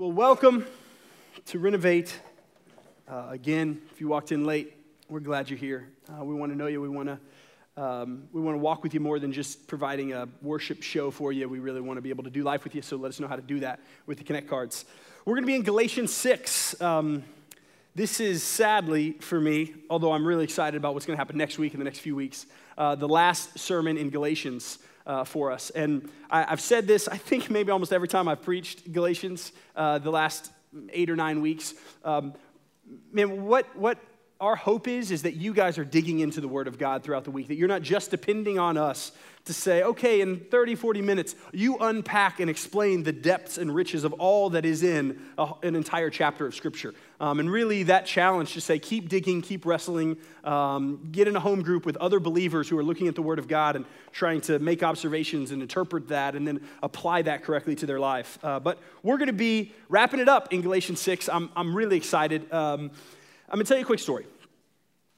Well, welcome to Renovate. Uh, again, if you walked in late, we're glad you're here. Uh, we want to know you. We want to um, we want to walk with you more than just providing a worship show for you. We really want to be able to do life with you. So let us know how to do that with the Connect cards. We're going to be in Galatians six. Um, this is sadly for me, although I'm really excited about what's going to happen next week and the next few weeks. Uh, the last sermon in Galatians uh, for us. And I, have said this, I think maybe almost every time I've preached Galatians uh, the last eight or nine weeks. Um, man, what, what our hope is, is that you guys are digging into the Word of God throughout the week, that you're not just depending on us to say, okay, in 30, 40 minutes, you unpack and explain the depths and riches of all that is in a, an entire chapter of Scripture. Um, and really, that challenge to say, keep digging, keep wrestling, um, get in a home group with other believers who are looking at the Word of God and trying to make observations and interpret that and then apply that correctly to their life. Uh, but we're going to be wrapping it up in Galatians 6. I'm, I'm really excited. Um, I'm going to tell you a quick story.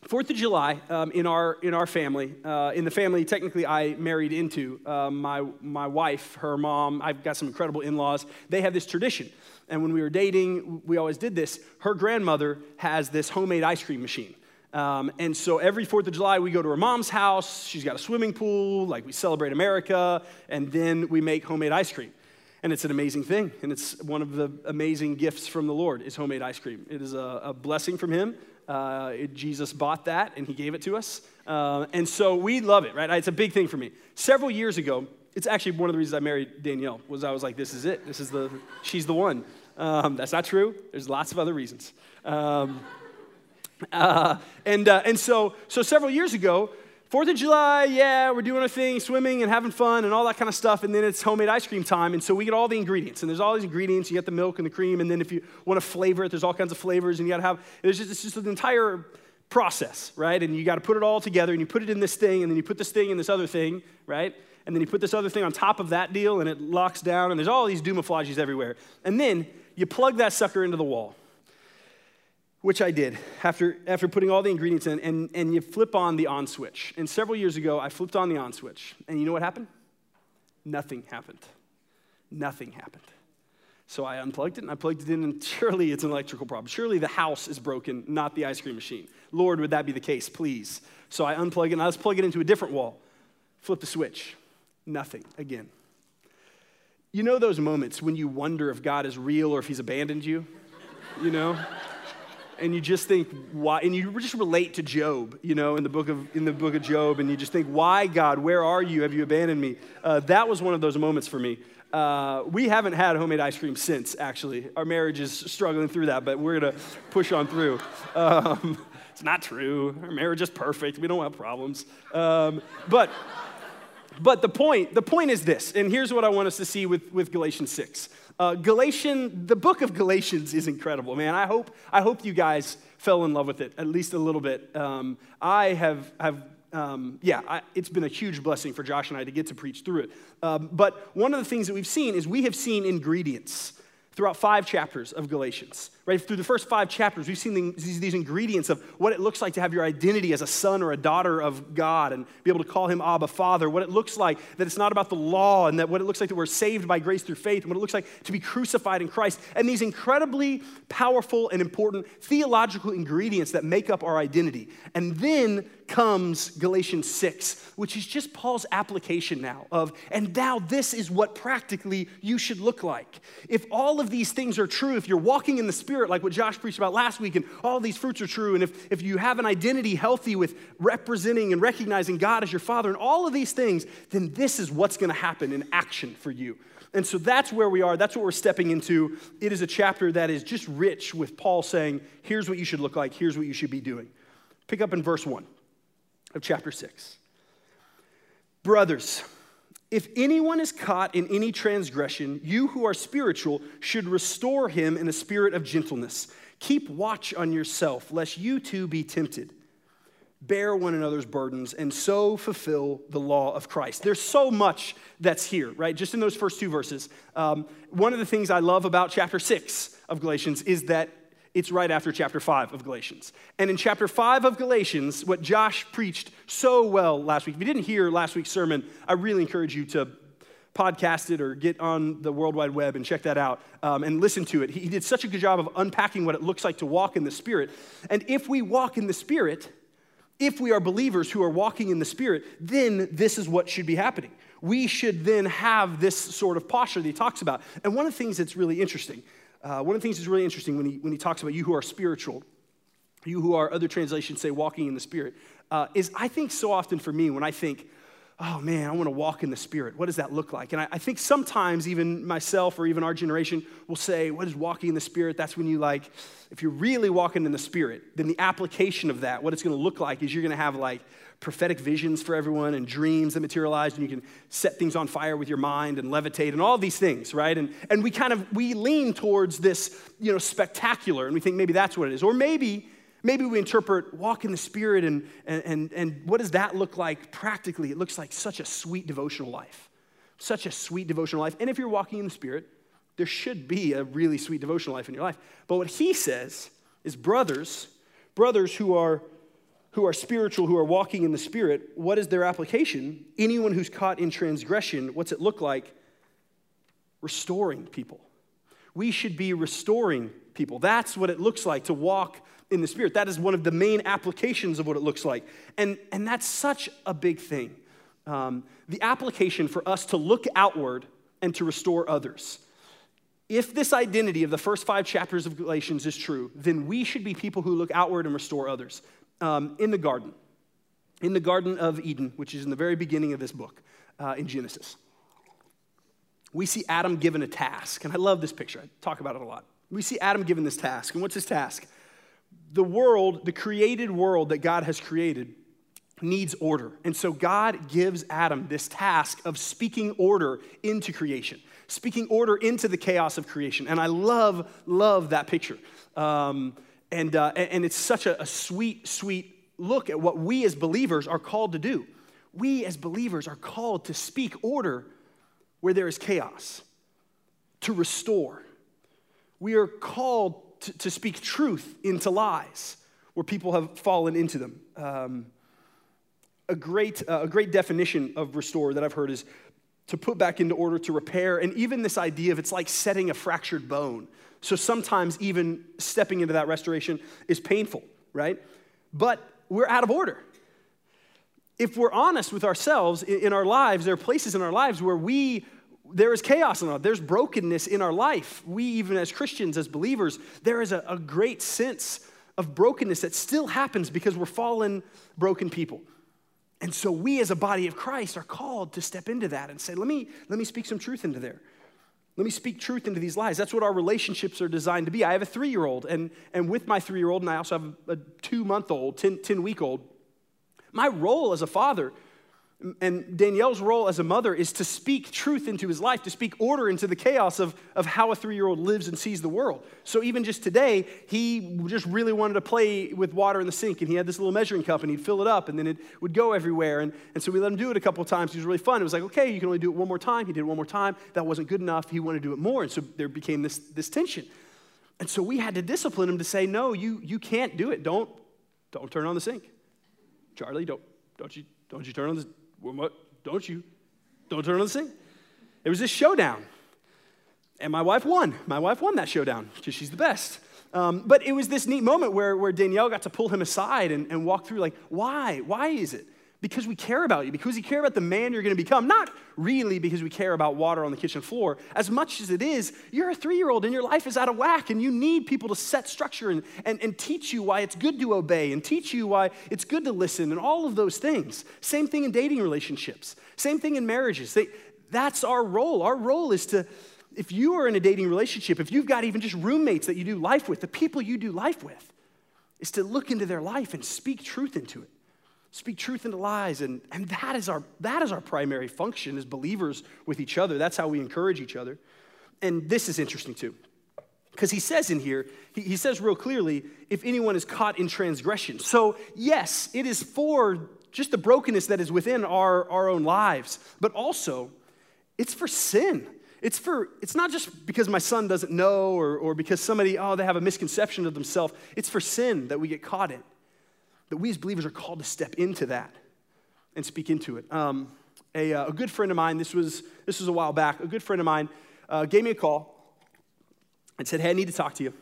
Fourth of July um, in, our, in our family, uh, in the family technically I married into, uh, my, my wife, her mom, I've got some incredible in laws. They have this tradition. And when we were dating, we always did this. Her grandmother has this homemade ice cream machine. Um, and so every 4th of July, we go to her mom's house. She's got a swimming pool, like we celebrate America, and then we make homemade ice cream. And it's an amazing thing. And it's one of the amazing gifts from the Lord is homemade ice cream. It is a, a blessing from him. Uh, Jesus bought that and he gave it to us. Uh, and so we love it, right? It's a big thing for me. Several years ago, it's actually one of the reasons I married Danielle was I was like, this is it. This is the, she's the one. Um, that's not true. There's lots of other reasons. Um, uh, and, uh, and so, so several years ago, Fourth of July, yeah, we're doing our thing, swimming and having fun and all that kind of stuff. And then it's homemade ice cream time. And so we get all the ingredients. And there's all these ingredients. You get the milk and the cream. And then if you want to flavor it, there's all kinds of flavors. And you got to have, it's just, it's just an entire process, right? And you got to put it all together. And you put it in this thing. And then you put this thing in this other thing, right? And then you put this other thing on top of that deal. And it locks down. And there's all these doomaflages everywhere. And then you plug that sucker into the wall which I did after, after putting all the ingredients in, and, and you flip on the on switch. And several years ago, I flipped on the on switch. And you know what happened? Nothing happened. Nothing happened. So I unplugged it and I plugged it in, and surely it's an electrical problem. Surely the house is broken, not the ice cream machine. Lord, would that be the case, please? So I unplug it and I let's plug it into a different wall. Flip the switch. Nothing again. You know those moments when you wonder if God is real or if he's abandoned you? You know? And you just think why and you just relate to Job you know in the book of in the book of Job and you just think why god? Where are you? Have you abandoned me? Uh, that was one of those moments for me. Uh, we haven't had homemade ice cream since actually. Our marriage is struggling through that but we're to push on through. Um, it's not true. Our marriage is perfect. We don't have problems. Um, but but the point the point is this and here's what i want us to see with, with galatians 6 uh, Galatian, the book of Galatians is incredible, man. I hope, I hope you guys fell in love with it at least a little bit. Um, I have, have um, yeah, I, it's been a huge blessing for Josh and I to get to preach through it. Um, but one of the things that we've seen is we have seen ingredients throughout five chapters of Galatians. Right? Through the first five chapters, we've seen these, ingredients of what it looks like to have your identity as a son or a daughter of God and be able to call him Abba Father. What it looks like that it's not about the law and that what it looks like that we're saved by grace through faith and what it looks like to be crucified in Christ. And these incredibly powerful and important theological ingredients that make up our identity. And then comes Galatians 6, which is just Paul's application now of, and now this is what practically you should look like. If all of these things are true, if you're walking in the Spirit, like what Josh preached about last week, and all these fruits are true, and if, if you have an identity healthy with representing and recognizing God as your Father, and all of these things, then this is what's going to happen in action for you. And so that's where we are. That's what we're stepping into. It is a chapter that is just rich with Paul saying, here's what you should look like, here's what you should be doing. Pick up in verse 1 of chapter 6. Brothers, if anyone is caught in any transgression, you who are spiritual should restore him in a spirit of gentleness. Keep watch on yourself, lest you too be tempted. Bear one another's burdens and so fulfill the law of Christ. There's so much that's here, right? Just in those first two verses. Um, one of the things I love about chapter six of Galatians is that it's right after chapter 5 of Galatians. And in chapter 5 of Galatians, what Josh preached so well last week, if you didn't hear last week's sermon, I really encourage you to podcast it or get on the World Wide Web and check that out um, and listen to it. He, he did such a good job of unpacking what it looks like to walk in the Spirit. And if we walk in the Spirit, if we are believers who are walking in the Spirit, then this is what should be happening. We should then have this sort of posture that he talks about. And one of the things that's really interesting, uh, one of the things that's really interesting when he, when he talks about you who are spiritual, you who are, other translations say, walking in the Spirit, uh, is I think so often for me when I think, oh man, I want to walk in the Spirit. What does that look like? And I, I, think sometimes even myself or even our generation will say, what is walking in the Spirit? That's when you like, if you're really walking in the Spirit, then the application of that, what it's going to look like is you're going to have like prophetic visions for everyone and dreams that materialize and you can set things on fire with your mind and levitate and all these things right and, and we kind of we lean towards this you know spectacular and we think maybe that's what it is or maybe Maybe we interpret walk in the Spirit, and, and, and what does that look like practically? It looks like such a sweet devotional life. Such a sweet devotional life. And if you're walking in the Spirit, there should be a really sweet devotional life in your life. But what he says is, brothers, brothers who are who are spiritual, who are walking in the Spirit, what is their application? Anyone who's caught in transgression, what's it look like? Restoring people. We should be restoring people. That's what it looks like to walk in the Spirit. That is one of the main applications of what it looks like. And, and that's such a big thing. Um, the application for us to look outward and to restore others. If this identity of the first five chapters of Galatians is true, then we should be people who look outward and restore others. Um, in the garden, in the Garden of Eden, which is in the very beginning of this book uh, in Genesis, we see Adam given a task. And I love this picture, I talk about it a lot. We see Adam given this task. And what's his task? the world, the created world that God has created, needs order. And so God gives Adam this task of speaking order into creation, speaking order into the chaos of creation. And I love, love that picture. Um, and, uh, and it's such a, a sweet, sweet look at what we as believers are called to do. We as believers are called to speak order where there is chaos, to restore. We are called to, to speak truth into lies where people have fallen into them. Um, a, great, uh, a great definition of restore that I've heard is to put back into order, to repair, and even this idea of it's like setting a fractured bone. So sometimes even stepping into that restoration is painful, right? But we're out of order. If we're honest with ourselves in our lives, there are places in our lives where we there is chaos in our. There's brokenness in our life. We, even as Christians, as believers, there is a, a great sense of brokenness that still happens because we're fallen, broken people. And so we as a body of Christ are called to step into that and say, let me, let me speak some truth into there. Let me speak truth into these lies. That's what our relationships are designed to be. I have a three year old, and, and with my three year old, and I also have a two month old, 10, 10 week old, my role as a father and Danielle's role as a mother is to speak truth into his life, to speak order into the chaos of, of how a three year old lives and sees the world. So even just today, he just really wanted to play with water in the sink, and he had this little measuring cup, and he'd fill it up, and then it would go everywhere. And, and so we let him do it a couple of times. It was really fun. It was like, okay, you can only do it one more time. He did it one more time. That wasn't good enough. He wanted to do it more. And so there became this, this tension. And so we had to discipline him to say, no, you, you can't do it. Don't, don't turn on the sink. Charlie, don't, don't, you, don't you turn on the? Don't you? Don't turn on the sink. It was this showdown. And my wife won. My wife won that showdown because she's the best. Um, but it was this neat moment where, where Danielle got to pull him aside and, and walk through, like, why? Why is it? Because we care about you, because we care about the man you're going to become. Not really because we care about water on the kitchen floor, as much as it is, you're a three year old and your life is out of whack, and you need people to set structure and, and, and teach you why it's good to obey and teach you why it's good to listen and all of those things. Same thing in dating relationships, same thing in marriages. They, that's our role. Our role is to, if you are in a dating relationship, if you've got even just roommates that you do life with, the people you do life with, is to look into their life and speak truth into it speak truth into lies and, and that is our that is our primary function as believers with each other. That's how we encourage each other. And this is interesting too because he says in here he, he says real clearly if anyone is caught in transgression. So yes it is for just the brokenness that is within our, our own lives but also it's for sin. It's for it's not just because my son doesn't know or, or because somebody oh they have a misconception of themselves. It's for sin that we get caught in that we as believers are called to step into that and speak into it. Um, A, uh, a good friend of mine, this was, this was a while back, a good friend of mine uh, gave me a call and said, Hey, I need to talk to you.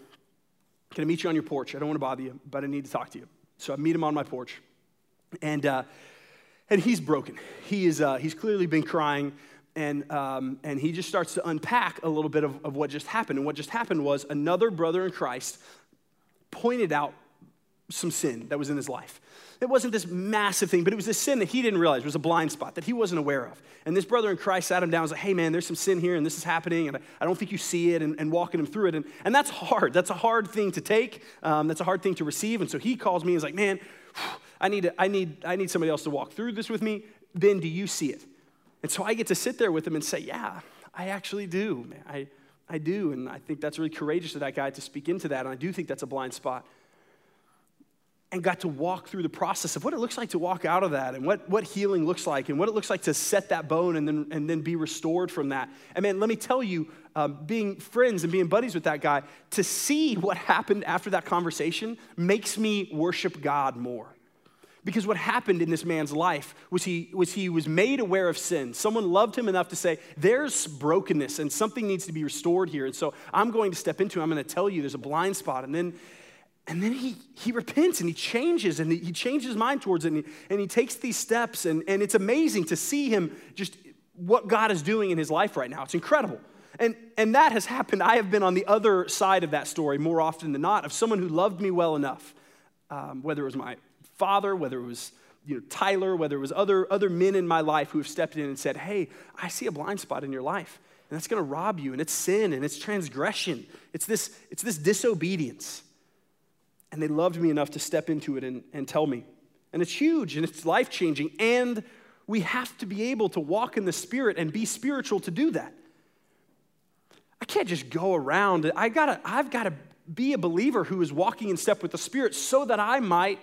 Can I meet you on your porch? I don't want to bother you, but I need to talk to you. So I meet him on my porch. And, uh, and he's broken. He is, uh, he's clearly been crying. And, um, and he just starts to unpack a little bit of, of what just happened. And what just happened was another brother in Christ pointed out some sin that was in his life. It wasn't this massive thing, but it was this sin that he didn't realize it was a blind spot that he wasn't aware of. And this brother in Christ sat him down and was like, hey man, there's some sin here and this is happening and I don't think you see it and, and walking him through it. And, and that's hard. That's a hard thing to take. Um, that's a hard thing to receive. And so he calls me and is like, man, I need, to, I, need, I need somebody else to walk through this with me. Ben, do you see it? And so I get to sit there with him and say, yeah, I actually do. I, I do. And I think that's really courageous of that guy to speak into that. And I do think that's a blind spot and got to walk through the process of what it looks like to walk out of that and what, what healing looks like and what it looks like to set that bone and then, and then be restored from that. And man, let me tell you, um, being friends and being buddies with that guy, to see what happened after that conversation makes me worship God more. Because what happened in this man's life was he, was he was made aware of sin. Someone loved him enough to say, There's brokenness and something needs to be restored here. And so I'm going to step into it. I'm going to tell you there's a blind spot. And then and then he, he repents and he changes and he, changes his mind towards it and he, and he takes these steps. And, and it's amazing to see him just what God is doing in his life right now. It's incredible. And, and that has happened. I have been on the other side of that story more often than not of someone who loved me well enough, um, whether it was my father, whether it was you know, Tyler, whether it was other, other men in my life who have stepped in and said, Hey, I see a blind spot in your life. And that's going to rob you. And it's sin and it's transgression. It's this, it's this disobedience. And they loved me enough to step into it and, and tell me. And it's huge and it's life changing. And we have to be able to walk in the Spirit and be spiritual to do that. I can't just go around. I gotta, I've got to be a believer who is walking in step with the Spirit so that I might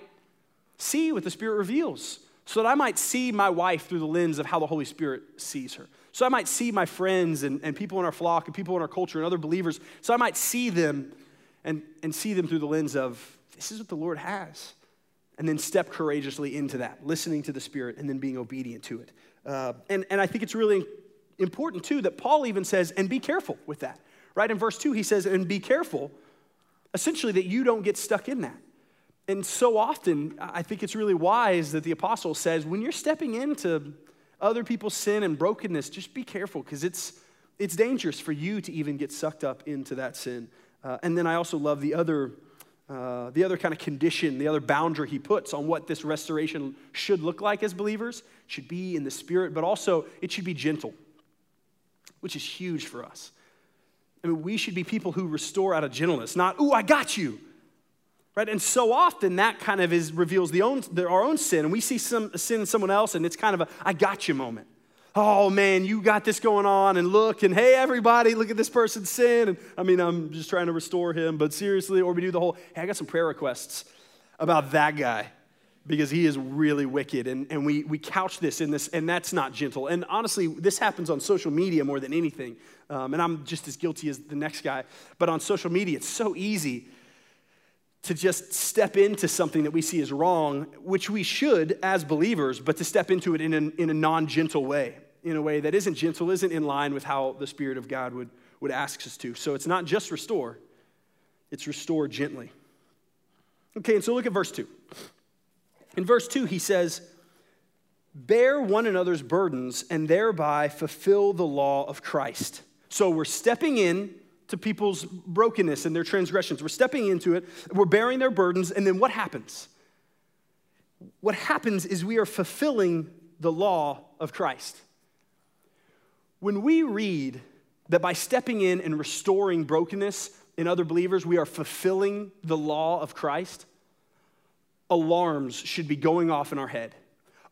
see what the Spirit reveals, so that I might see my wife through the lens of how the Holy Spirit sees her. So I might see my friends and, and people in our flock and people in our culture and other believers. So I might see them and, and see them through the lens of this is what the Lord has. And then step courageously into that, listening to the Spirit and then being obedient to it. Uh, and, and I think it's really important, too, that Paul even says, and be careful with that. Right in verse 2, he says, and be careful, essentially, that you don't get stuck in that. And so often, I think it's really wise that the apostle says, when you're stepping into other people's sin and brokenness, just be careful because it's, it's dangerous for you to even get sucked up into that sin. Uh, and then I also love the other uh, the other kind of condition, the other boundary he puts on what this restoration should look like as believers should be in the spirit, but also it should be gentle, which is huge for us. I mean, we should be people who restore out of gentleness, not, ooh, I got you. Right? And so often that kind of is reveals the own, the, our own sin, and we see some sin in someone else, and it's kind of a I got you moment oh man, you got this going on, and look, and hey, everybody, look at this person's sin. And I mean, I'm just trying to restore him, but seriously, or we do the whole, hey, I got some prayer requests about that guy because he is really wicked. And, and we, we couch this in this, and that's not gentle. And honestly, this happens on social media more than anything. Um, and I'm just as guilty as the next guy. But on social media, it's so easy to just step into something that we see as wrong, which we should as believers, but to step into it in in a non gentle way in a way that isn't gentle, isn't in line with how the Spirit of God would, would ask us to. So it's not just restore, it's restore gently. Okay, and so look at verse 2. In verse 2, he says, Bear one another's burdens and thereby fulfill the law of Christ. So we're stepping in to people's brokenness and their transgressions. We're stepping into it, we're bearing their burdens, and then what happens? What happens is we are fulfilling the law of Christ. When we read that by stepping in and restoring brokenness in other believers, we are fulfilling the law of Christ, alarms should be going off in our head.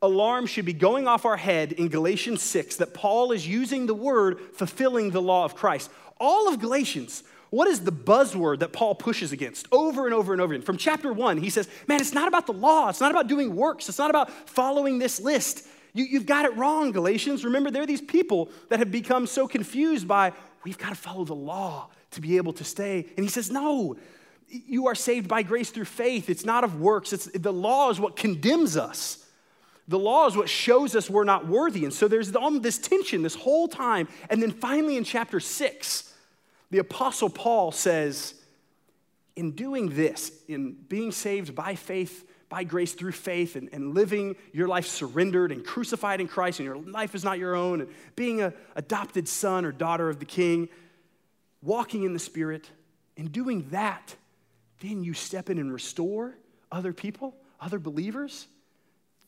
Alarms should be going off our head in Galatians 6 that Paul is using the word fulfilling the law of Christ. All of Galatians, what is the buzzword that Paul pushes against over and over and over again? From chapter one, he says, Man, it's not about the law. It's not about doing works. It's not about following this list. You, have got it wrong, Galatians. Remember, there are these people that have become so confused by, we've got to follow the law to be able to stay. And he says, no, you are saved by grace through faith. It's not of works. It's, the law is what condemns us. The law is what shows us we're not worthy. And so there's this tension this whole time. And then finally in chapter six, the Apostle Paul says, in doing this, in being saved by faith, by grace through faith, and, and living your life surrendered and crucified in Christ, and your life is not your own, and being an adopted son or daughter of the King, walking in the Spirit, in doing that, then you step in and restore other people, other believers.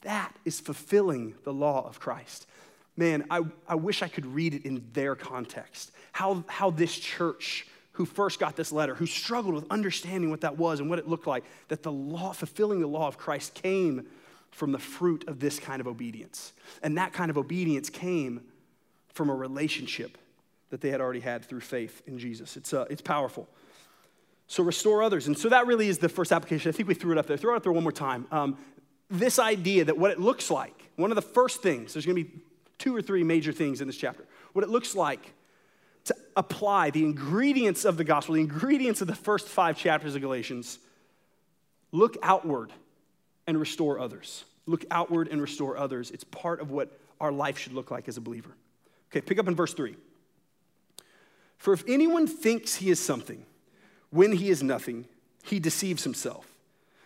That is fulfilling the law of Christ. Man, I, I wish I could read it in their context. How, how this church who first got this letter, who struggled with understanding what that was and what it looked like, that the law, fulfilling the law of Christ came from the fruit of this kind of obedience. And that kind of obedience came from a relationship that they had already had through faith in Jesus. It's, uh, it's powerful. So restore others. And so that really is the first application. I think we threw it up there. Throw it up there one more time. Um, this idea that what it looks like, one of the first things, there's going to be two or three major things in this chapter. What it looks like to apply the ingredients of the gospel, the ingredients of the first five chapters of Galatians, look outward and restore others. Look outward and restore others. It's part of what our life should look like as a believer. Okay, pick up in verse 3. For if anyone thinks he is something when he is nothing, he deceives himself.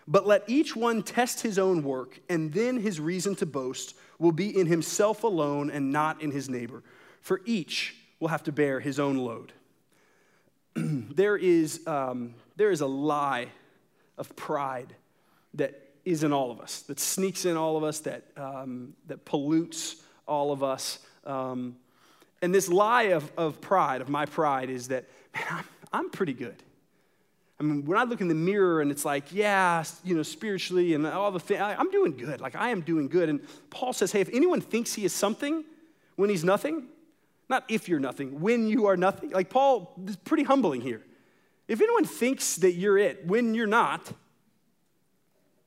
But let each one test his own work, and then his reason to boast will be in himself alone and not in his neighbor. For each will have to bear his own load. there, is, um, there is a lie of pride that is in all of us, that sneaks in all of us, that, um, that pollutes all of us. Um, and this lie of, of pride, of my pride, is that, man, I'm, I'm pretty good. I mean, when I look in the mirror and it's like, yeah, you know, spiritually and all the things, I'm doing good. Like, I am doing good. And Paul says, hey, if anyone thinks he is something when he's nothing, not if you're nothing, when you are nothing. Like, Paul is pretty humbling here. If anyone thinks that you're it when you're not,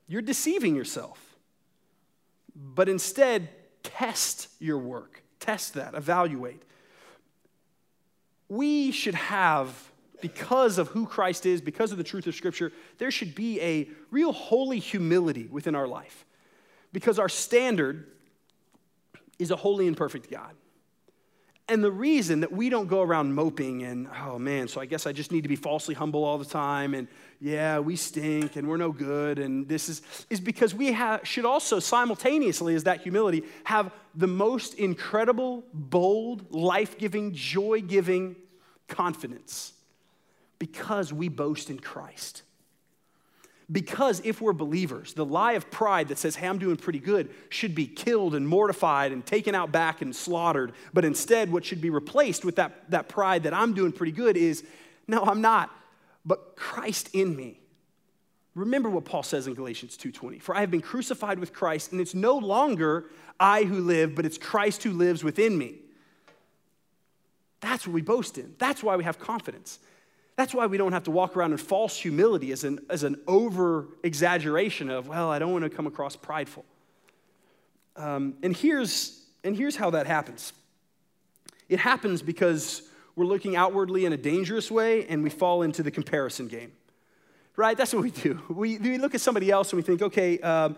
you're deceiving yourself. But instead, test your work, test that, evaluate. We should have because of who Christ is, because of the truth of Scripture, there should be a real holy humility within our life. Because our standard is a holy and perfect God. And the reason that we don't go around moping and, oh man, so I guess I just need to be falsely humble all the time and, yeah, we stink and we're no good and this is, is because we should also simultaneously, as that humility, have the most incredible, bold, life giving, joy giving confidence because we boast in Christ. Because if we're believers, the lie of pride that says, hey, I'm doing pretty good, should be killed and mortified and taken out back and slaughtered. But instead, what should be replaced with that, that pride that I'm doing pretty good is, no, I'm not, but Christ in me. Remember what Paul says in Galatians 2:20. For I have been crucified with Christ, and it's no longer I who live, but it's Christ who lives within me. That's what we boast in. That's why we have confidence. That's why we don't have to walk around in false humility as an, as an over exaggeration of, well, I don't want to come across prideful. Um, and, here's, and here's how that happens it happens because we're looking outwardly in a dangerous way and we fall into the comparison game. Right? That's what we do. We, we look at somebody else and we think, okay, um,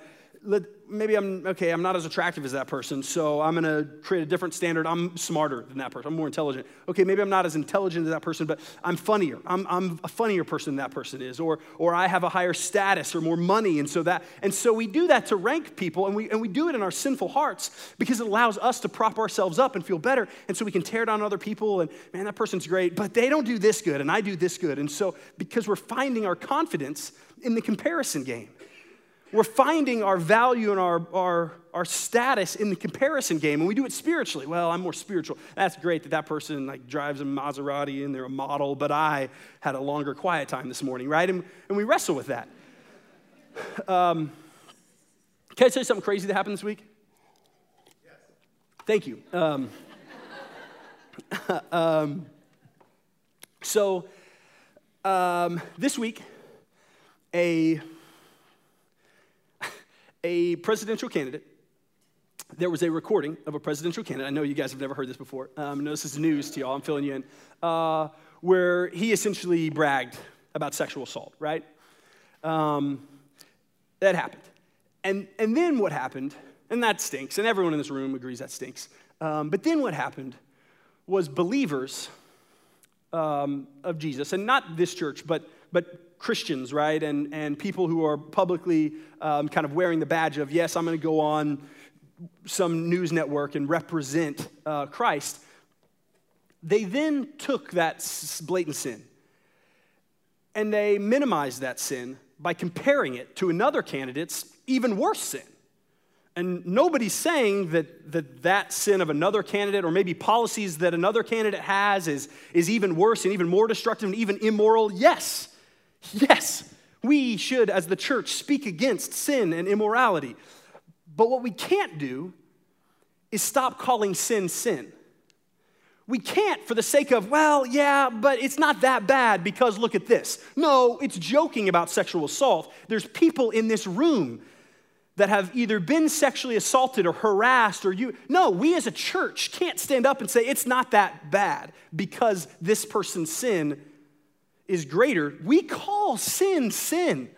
maybe I'm okay, I'm not as attractive as that person, so I'm gonna create a different standard. I'm smarter than that person, I'm more intelligent. Okay, maybe I'm not as intelligent as that person, but I'm funnier. I'm, I'm a funnier person than that person is, or, or I have a higher status or more money, and so that, and so we do that to rank people, and we, and we do it in our sinful hearts because it allows us to prop ourselves up and feel better, and so we can tear down other people, and man, that person's great, but they don't do this good, and I do this good. And so because we're finding our confidence in the comparison game. We're finding our value and our, our, our status in the comparison game, and we do it spiritually. Well, I'm more spiritual. That's great that that person like drives a Maserati and they're a model, but I had a longer quiet time this morning, right? And, and we wrestle with that. Um, can I tell you something crazy that happened this week? Yes. Thank you. Um, um, so, um, this week, a a presidential candidate. There was a recording of a presidential candidate. I know you guys have never heard this before. Um, no, this is news to y'all. I'm filling you in. Uh, where he essentially bragged about sexual assault, right? Um, that happened. And, and then what happened And that stinks. And everyone in this room agrees that stinks. Um, but then what happened was believers um, of Jesus, and not this church, but, but Christians, right? And, and people who are publicly um, kind of wearing the badge of, yes, I'm going to go on some news network and represent uh, Christ. They then took that blatant sin and they minimized that sin by comparing it to another candidate's even worse sin. And nobody's saying that, that that sin of another candidate or maybe policies that another candidate has is, is even worse and even more destructive and even immoral. Yes, yes, we should, as the church, speak against sin and immorality. But what we can't do is stop calling sin sin. We can't, for the sake of, well, yeah, but it's not that bad because look at this. No, it's joking about sexual assault. There's people in this room that have either been sexually assaulted or harassed or you. No, we as a church can't stand up and say it's not that bad because this person's sin is greater. We call sin sin.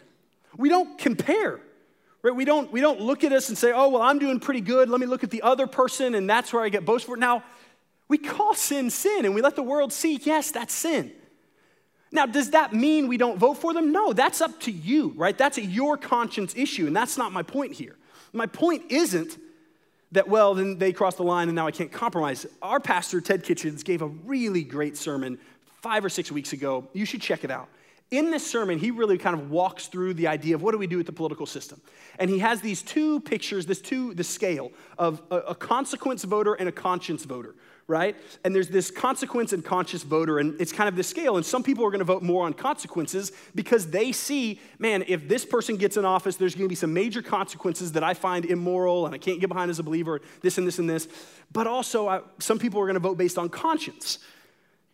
We don't compare. Right? We don't, we don't look at us and say, oh, well, I'm doing pretty good. Let me look at the other person, and that's where I get boastful. Now, we call sin sin, and we let the world see, yes, that's sin. Now, does that mean we don't vote for them? No, that's up to you, right? That's a your conscience issue, and that's not my point here. My point isn't that, well, then they crossed the line and now I can't compromise. Our pastor, Ted Kitchens, gave a really great sermon five or six weeks ago. You should check it out. In this sermon, he really kind of walks through the idea of what do we do with the political system. And he has these two pictures, this two, the scale of a, a consequence voter and a conscience voter right? And there's this consequence and conscious voter, and it's kind of the scale. And some people are going to vote more on consequences because they see, man, if this person gets in office, there's going to be some major consequences that I find immoral and I can't get behind as a believer, this and this and this. But also, I, some people are going to vote based on conscience.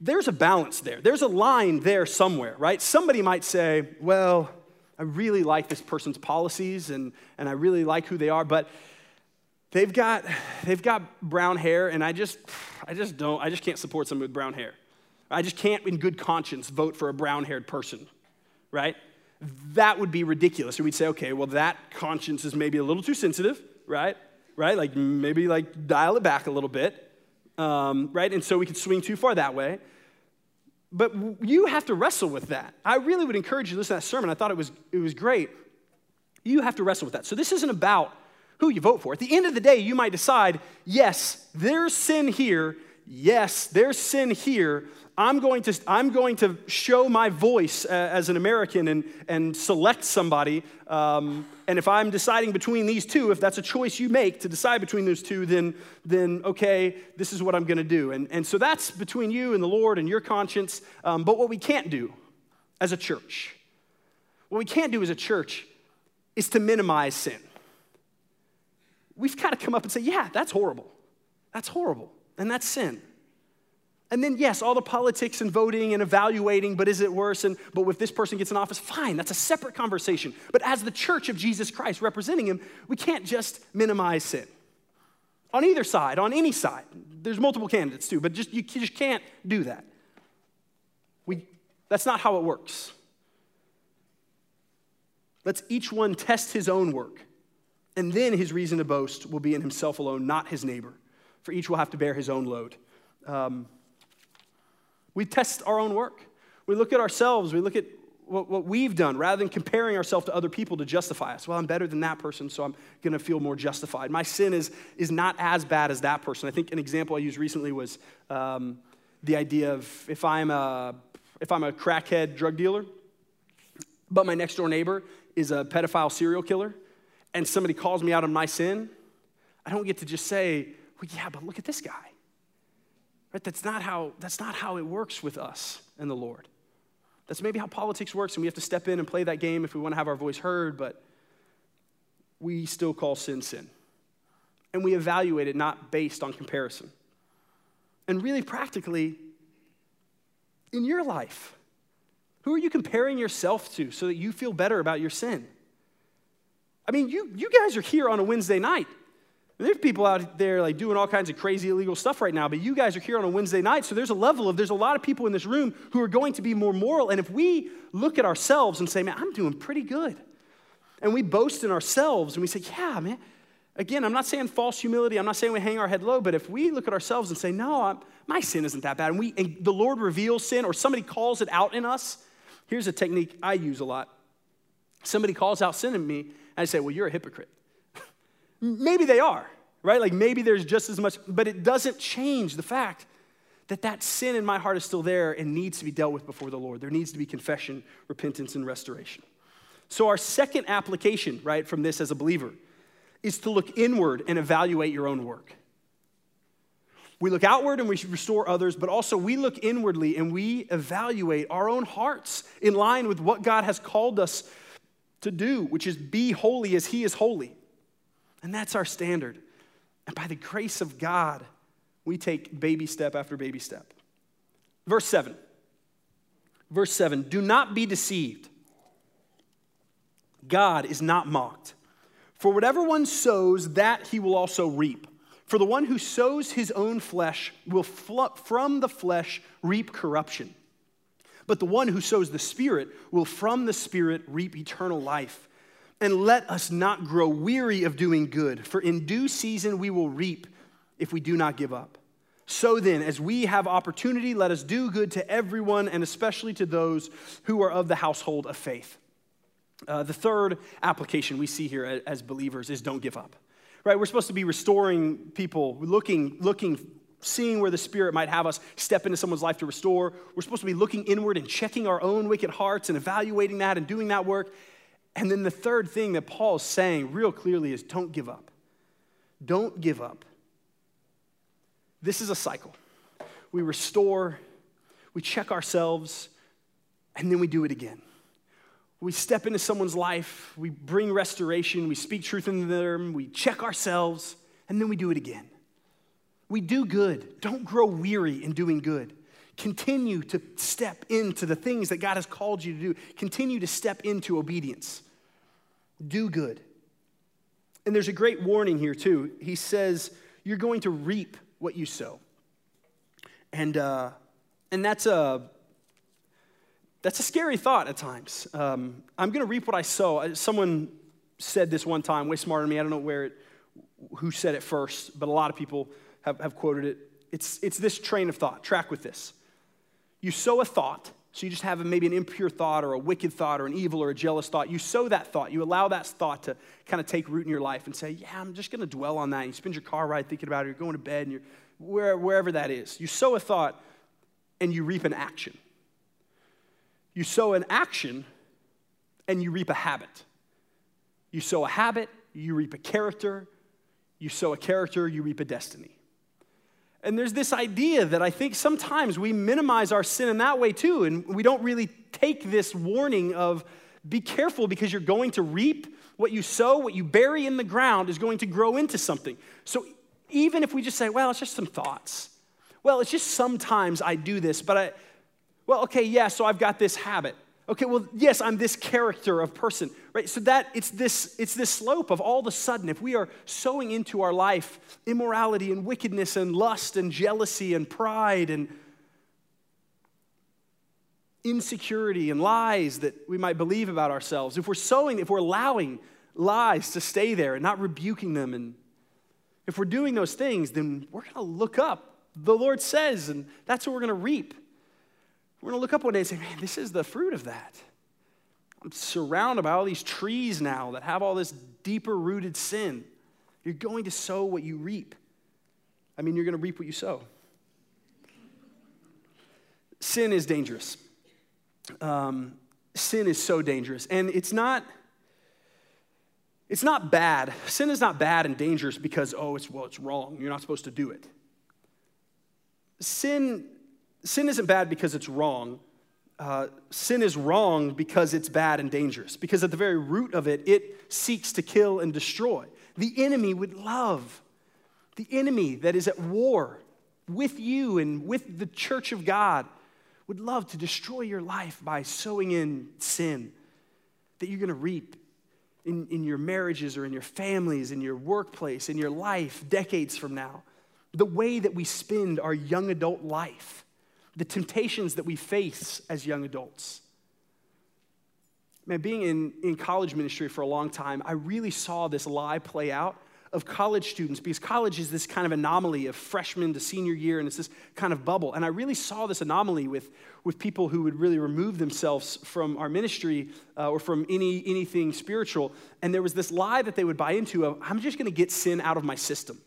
There's a balance there. There's a line there somewhere, right? Somebody might say, well, I really like this person's policies and, and I really like who they are, but they've got, they've got brown hair, and I just, I just don't, I just can't support someone with brown hair. I just can't, in good conscience, vote for a brown haired person, right? That would be ridiculous. And we'd say, okay, well, that conscience is maybe a little too sensitive, right? Right? Like maybe like dial it back a little bit, um, right? And so we could swing too far that way. But you have to wrestle with that. I really would encourage you to listen to that sermon. I thought it was, it was great. You have to wrestle with that. So this isn't about who you vote for. At the end of the day, you might decide, yes, there's sin here. Yes, there's sin here. I'm going to, I'm going to show my voice uh, as an American and, and select somebody. Um, and if I'm deciding between these two, if that's a choice you make to decide between those two, then, then okay, this is what I'm going to do. And, and so that's between you and the Lord and your conscience. Um, but what we can't do as a church, what we can't do as a church is to minimize sin we've got to come up and say, yeah, that's horrible. That's horrible. And that's sin. And then, yes, all the politics and voting and evaluating, but is it worse? And but if this person gets in office, fine, that's a separate conversation. But as the church of Jesus Christ representing him, we can't just minimize sin. On either side, on any side. There's multiple candidates too, but just you just can't do that. We, that's not how it works. Let's each one test his own work and then his reason to boast will be in himself alone, not his neighbor, for each will have to bear his own load. Um, we test our own work. We look at ourselves, we look at what, what we've done rather than comparing ourselves to other people to justify us. Well, I'm better than that person, so I'm going to feel more justified. My sin is, is not as bad as that person. I think an example I used recently was um, the idea of if I'm, a, if I'm a crackhead drug dealer, but my next door neighbor is a pedophile serial killer and somebody calls me out on my sin, I don't get to just say, well, yeah, but look at this guy. Right? That's not how, that's not how it works with us and the Lord. That's maybe how politics works, and we have to step in and play that game if we want to have our voice heard, but we still call sin sin. And we evaluate it not based on comparison. And really, practically, in your life, who are you comparing yourself to so that you feel better about your sin? I mean, you, you guys are here on a Wednesday night. There's people out there like doing all kinds of crazy illegal stuff right now, but you guys are here on a Wednesday night, so there's a level of there's a lot of people in this room who are going to be more moral. And if we look at ourselves and say, man, I'm doing pretty good, and we boast in ourselves and we say, yeah, man, Again, I'm not saying false humility. I'm not saying we hang our head low, but if we look at ourselves and say, no, I'm, my sin isn't that bad, and, we, and the Lord reveals sin or somebody calls it out in us, here's a technique I use a lot. Somebody calls out sin in me, and I say, well, you're a hypocrite. Maybe they are, right? Like maybe there's just as much, but it doesn't change the fact that that sin in my heart is still there and needs to be dealt with before the Lord. There needs to be confession, repentance, and restoration. So, our second application, right, from this as a believer is to look inward and evaluate your own work. We look outward and we should restore others, but also we look inwardly and we evaluate our own hearts in line with what God has called us to do, which is be holy as He is holy. And that's our standard. And by the grace of God, we take baby step after baby step. Verse 7. Verse 7 Do not be deceived. God is not mocked. For whatever one sows, that he will also reap. For the one who sows his own flesh will from the flesh reap corruption. But the one who sows the Spirit will from the Spirit reap eternal life. And let us not grow weary of doing good, for in due season we will reap if we do not give up. So then, as we have opportunity, let us do good to everyone, and especially to those who are of the household of faith. Uh, the third application we see here as believers is don't give up. Right? We're supposed to be restoring people, looking, looking, seeing where the Spirit might have us step into someone's life to restore. We're supposed to be looking inward and checking our own wicked hearts and evaluating that and doing that work. And then the third thing that Paul's saying real clearly is don't give up. Don't give up. This is a cycle. We restore, we check ourselves, and then we do it again. We step into someone's life, we bring restoration, we speak truth into them, we check ourselves, and then we do it again. We do good. Don't grow weary in doing good. Continue to step into the things that God has called you to do. Continue to step into obedience. Do good. And there's a great warning here, too. He says, You're going to reap what you sow. And, uh, and that's a, that's a scary thought at times. Um, I'm going to reap what I sow. Someone said this one time, way smarter than me. I don't know where it, who said it first, but a lot of people have, have quoted it. It's, it's this train of thought. Track with this. You sow a thought, so you just have maybe an impure thought or a wicked thought or an evil or a jealous thought. You sow that thought. You allow that thought to kind of take root in your life and say, Yeah, I'm just going to dwell on that. And You spend your car ride thinking about it. You're going to bed and you're where, wherever that is. You sow a thought and you reap an action. You sow an action and you reap a habit. You sow a habit, you reap a character. You sow a character, you reap a destiny. And there's this idea that I think sometimes we minimize our sin in that way too, and we don't really take this warning of be careful because you're going to reap what you sow, what you bury in the ground is going to grow into something. So even if we just say, well, it's just some thoughts. Well, it's just sometimes I do this, but I, well, okay, yeah, so I've got this habit. Okay, well, yes, I'm this character of person, right? So that it's this, it's this slope of all of a sudden, if we are sowing into our life immorality and wickedness and lust and jealousy and pride and insecurity and lies that we might believe about ourselves, if we're sowing, if we're allowing lies to stay there and not rebuking them, and if we're doing those things, then we're gonna look up. The Lord says, and that's what we're gonna reap. We're going to look up one day and say, man, this is the fruit of that. I'm surrounded by all these trees now that have all this deeper rooted sin. You're going to sow what you reap. I mean, you're going to reap what you sow. Sin is dangerous. Um, sin is so dangerous. And it's not. It's not bad. Sin is not bad and dangerous because, oh, it's well, it's wrong. You're not supposed to do it. Sin sin isn't bad because it's wrong. Uh, sin is wrong because it's bad and dangerous, because at the very root of it, it seeks to kill and destroy. The enemy would love, the enemy that is at war with you and with the church of God would love to destroy your life by sowing in sin that you're going to reap in, in your marriages or in your families, in your workplace, in your life decades from now. The way that we spend our young adult life the temptations that we face as young adults. Man, being in, in college ministry for a long time, I really saw this lie play out of college students because college is this kind of anomaly of freshman to senior year, and it's this kind of bubble. And I really saw this anomaly with, with people who would really remove themselves from our ministry uh, or from any, anything spiritual. And there was this lie that they would buy into of, I'm just going to get sin out of my system.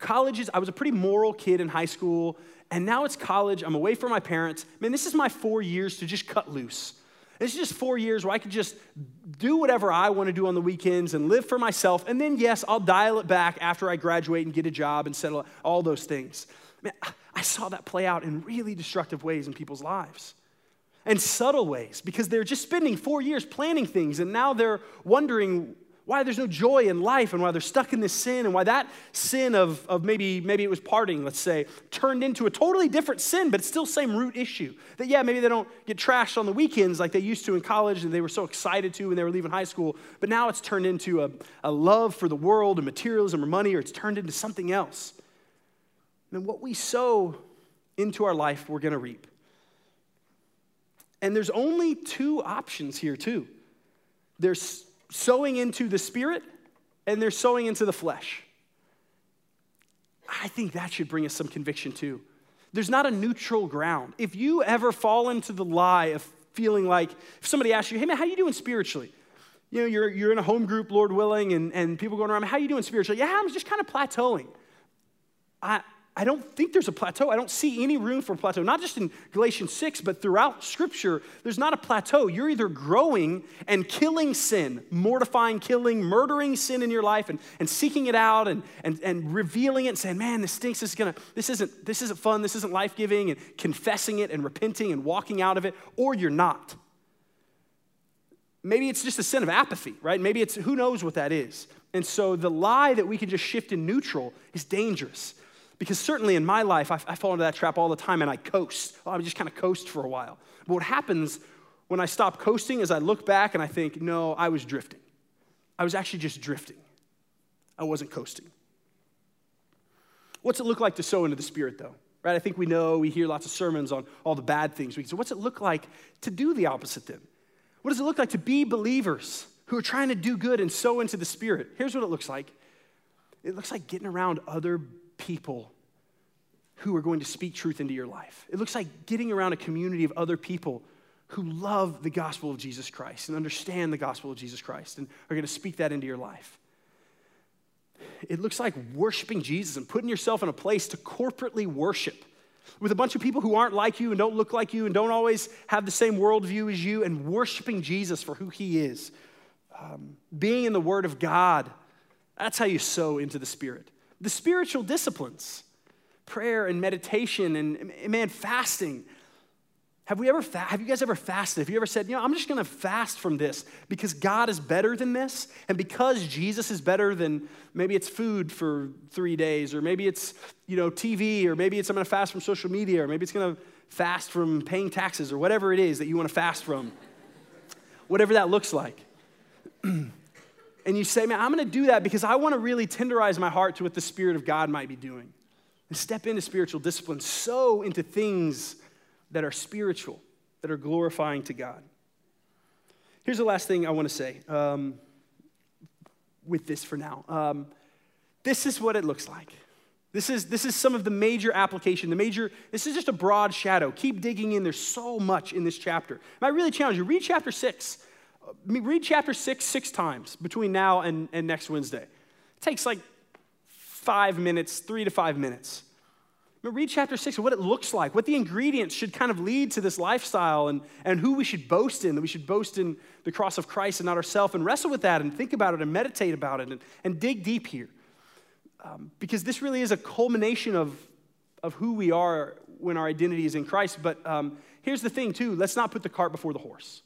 Colleges, I was a pretty moral kid in high school, and now it's college. I'm away from my parents. Man, this is my four years to just cut loose. This is just four years where I could just do whatever I want to do on the weekends and live for myself. And then, yes, I'll dial it back after I graduate and get a job and settle all those things. Man, I saw that play out in really destructive ways in people's lives and subtle ways because they're just spending four years planning things and now they're wondering why there's no joy in life and why they're stuck in this sin and why that sin of, of maybe, maybe it was partying, let's say, turned into a totally different sin, but it's still same root issue. That, yeah, maybe they don't get trashed on the weekends like they used to in college and they were so excited to when they were leaving high school, but now it's turned into a, a love for the world and materialism or money, or it's turned into something else. And what we sow into our life, we're going to reap. And there's only two options here, too. There's sowing into the spirit and they're sowing into the flesh. I think that should bring us some conviction too. There's not a neutral ground. If you ever fall into the lie of feeling like, if somebody asks you, hey man, how you doing spiritually? You know, you're, you're in a home group, Lord willing, and, and people going around, how you doing spiritually? Yeah, I'm just kind of plateauing. I, I don't think there's a plateau. I don't see any room for plateau. Not just in Galatians 6, but throughout Scripture, there's not a plateau. You're either growing and killing sin, mortifying, killing, murdering sin in your life and, and seeking it out and, and, and revealing it and saying, man, this stinks, this, is gonna, this, isn't, this isn't fun, this isn't life giving, and confessing it and repenting and walking out of it, or you're not. Maybe it's just a sin of apathy, right? Maybe it's who knows what that is. And so the lie that we can just shift in neutral is dangerous. Because certainly in my life, I, I fall into that trap all the time and I coast. Oh, I just kind of coast for a while. But what happens when I stop coasting is I look back and I think, no, I was drifting. I was actually just drifting. I wasn't coasting. What's it look like to sow into the Spirit, though? Right? I think we know, we hear lots of sermons on all the bad things. So, what's it look like to do the opposite then? What does it look like to be believers who are trying to do good and sow into the Spirit? Here's what it looks like it looks like getting around other people who are going to speak truth into your life. It looks like getting around a community of other people who love the gospel of Jesus Christ and understand the gospel of Jesus Christ and are going to speak that into your life. It looks like worshiping Jesus and putting yourself in a place to corporately worship with a bunch of people who aren't like you and don't look like you and don't always have the same worldview as you and worshiping Jesus for who he is. Um, being in the Word of God, that's how you sow into the Spirit the spiritual disciplines prayer and meditation and, man, fasting. Have we ever fa- have you guys ever fasted? Have you ever said, you know, I'm just gonna fast from this because God is better than this, and because Jesus is better than maybe it's food for three days, or maybe it's you know TV, or maybe it's I'm gonna fast from social media, or maybe it's gonna fast from paying taxes, or whatever it is that you want to fast from. whatever that looks like. and you say, man, I'm going to do that because I want to really tenderize my heart to what the Spirit of God might be doing. And step into spiritual discipline, sow into things that are spiritual, that are glorifying to God. Here's the last thing I want to say um, with this for now. Um, this is what it looks like. This is, this is some of the major application, the major, this is just a broad shadow. Keep digging in. There's so much in this chapter. And I really challenge you, read chapter six read chapter six six times between now and, and next Wednesday. It takes like five minutes, three to five minutes. But read chapter six and what it looks like, what the ingredients should kind of lead to this lifestyle, and, and who we should boast in, that we should boast in the cross of Christ and not ourselves, and wrestle with that and think about it and meditate about it and, and dig deep here. Um, because this really is a culmination of, of who we are when our identity is in Christ. But um, here's the thing, too let's not put the cart before the horse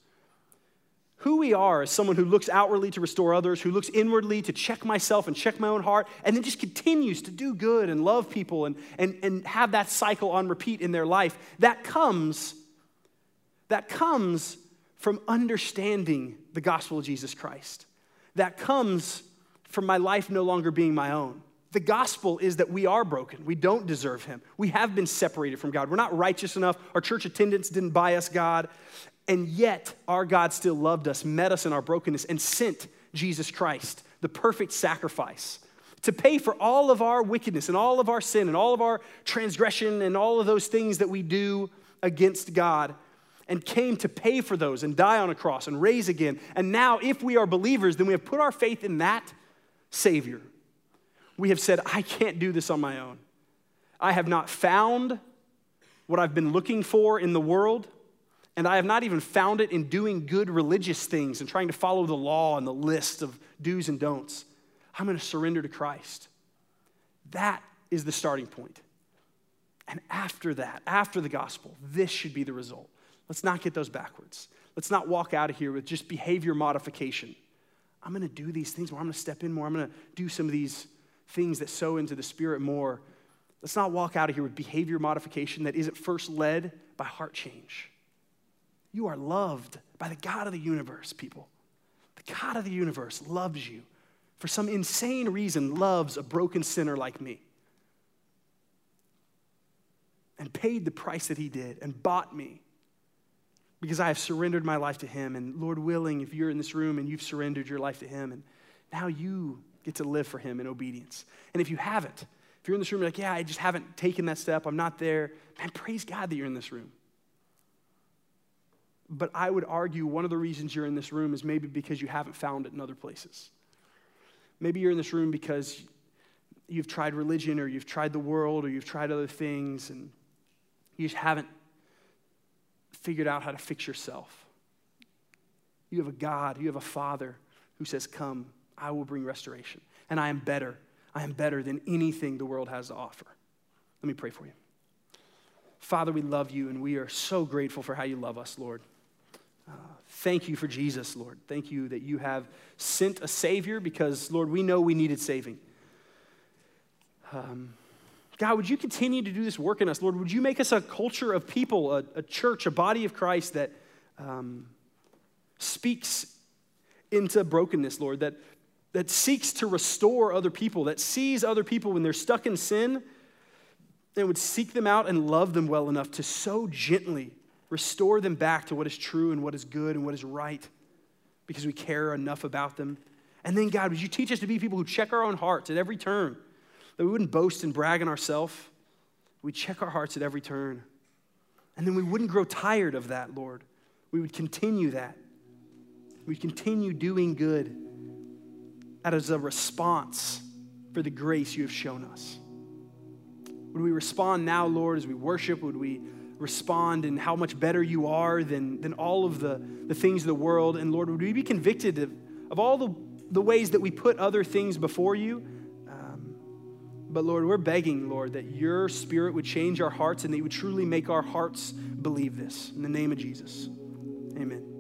who we are as someone who looks outwardly to restore others, who looks inwardly to check myself and check my own heart, and then just continues to do good and love people and, and, and have that cycle on repeat in their life, that comes, that comes from understanding the gospel of Jesus Christ. That comes from my life no longer being my own. The gospel is that we are broken. We don't deserve him. We have been separated from God. We're not righteous enough. Our church attendance didn't buy us God. And yet, our God still loved us, met us in our brokenness, and sent Jesus Christ, the perfect sacrifice, to pay for all of our wickedness and all of our sin and all of our transgression and all of those things that we do against God and came to pay for those and die on a cross and raise again. And now, if we are believers, then we have put our faith in that Savior. We have said, I can't do this on my own. I have not found what I've been looking for in the world, and I have not even found it in doing good religious things and trying to follow the law and the list of do's and don'ts. I'm going to surrender to Christ. That is the starting point. And after that, after the gospel, this should be the result. Let's not get those backwards. Let's not walk out of here with just behavior modification. I'm going to do these things more. I'm going to step in more. I'm going to do some of these things that sow into the Spirit more. Let's not walk out of here with behavior modification that isn't first led by heart change. You are loved by the God of the universe, people. The God of the universe loves you for some insane reason, loves a broken sinner like me and paid the price that he did and bought me because I have surrendered my life to him. And Lord willing, if you're in this room and you've surrendered your life to him, and now you get to live for him in obedience. And if you haven't, if you're in this room, you're like, yeah, I just haven't taken that step, I'm not there, man, praise God that you're in this room. But I would argue one of the reasons you're in this room is maybe because you haven't found it in other places. Maybe you're in this room because you've tried religion or you've tried the world or you've tried other things and you just haven't figured out how to fix yourself. You have a God, you have a Father who says, Come, I will bring restoration. And I am better. I am better than anything the world has to offer. Let me pray for you. Father, we love you and we are so grateful for how you love us, Lord. Uh, thank you for Jesus, Lord. Thank you that you have sent a Savior because, Lord, we know we needed saving. Um, God, would you continue to do this work in us? Lord, would you make us a culture of people, a, a church, a body of Christ that um, speaks into brokenness, Lord, that, that seeks to restore other people, that sees other people when they're stuck in sin and would seek them out and love them well enough to so gently restore them back to what is true and what is good and what is right because we care enough about them. And then, God, would you teach us to be people who check our own hearts at every turn? that we wouldn't boast and brag on ourselves. We check our hearts at every turn. And then we wouldn't grow tired of that, Lord. We would continue that. We'd continue doing good as a response for the grace you have shown us. Would we respond now, Lord, as we worship? Would we respond in how much better you are than, than all of the, the things of the world? And Lord, would we be convicted of, of all the, the ways that we put other things before you? Um, but Lord, we're begging, Lord, that your spirit would change our hearts and that you would truly make our hearts believe this. In the name of Jesus, amen.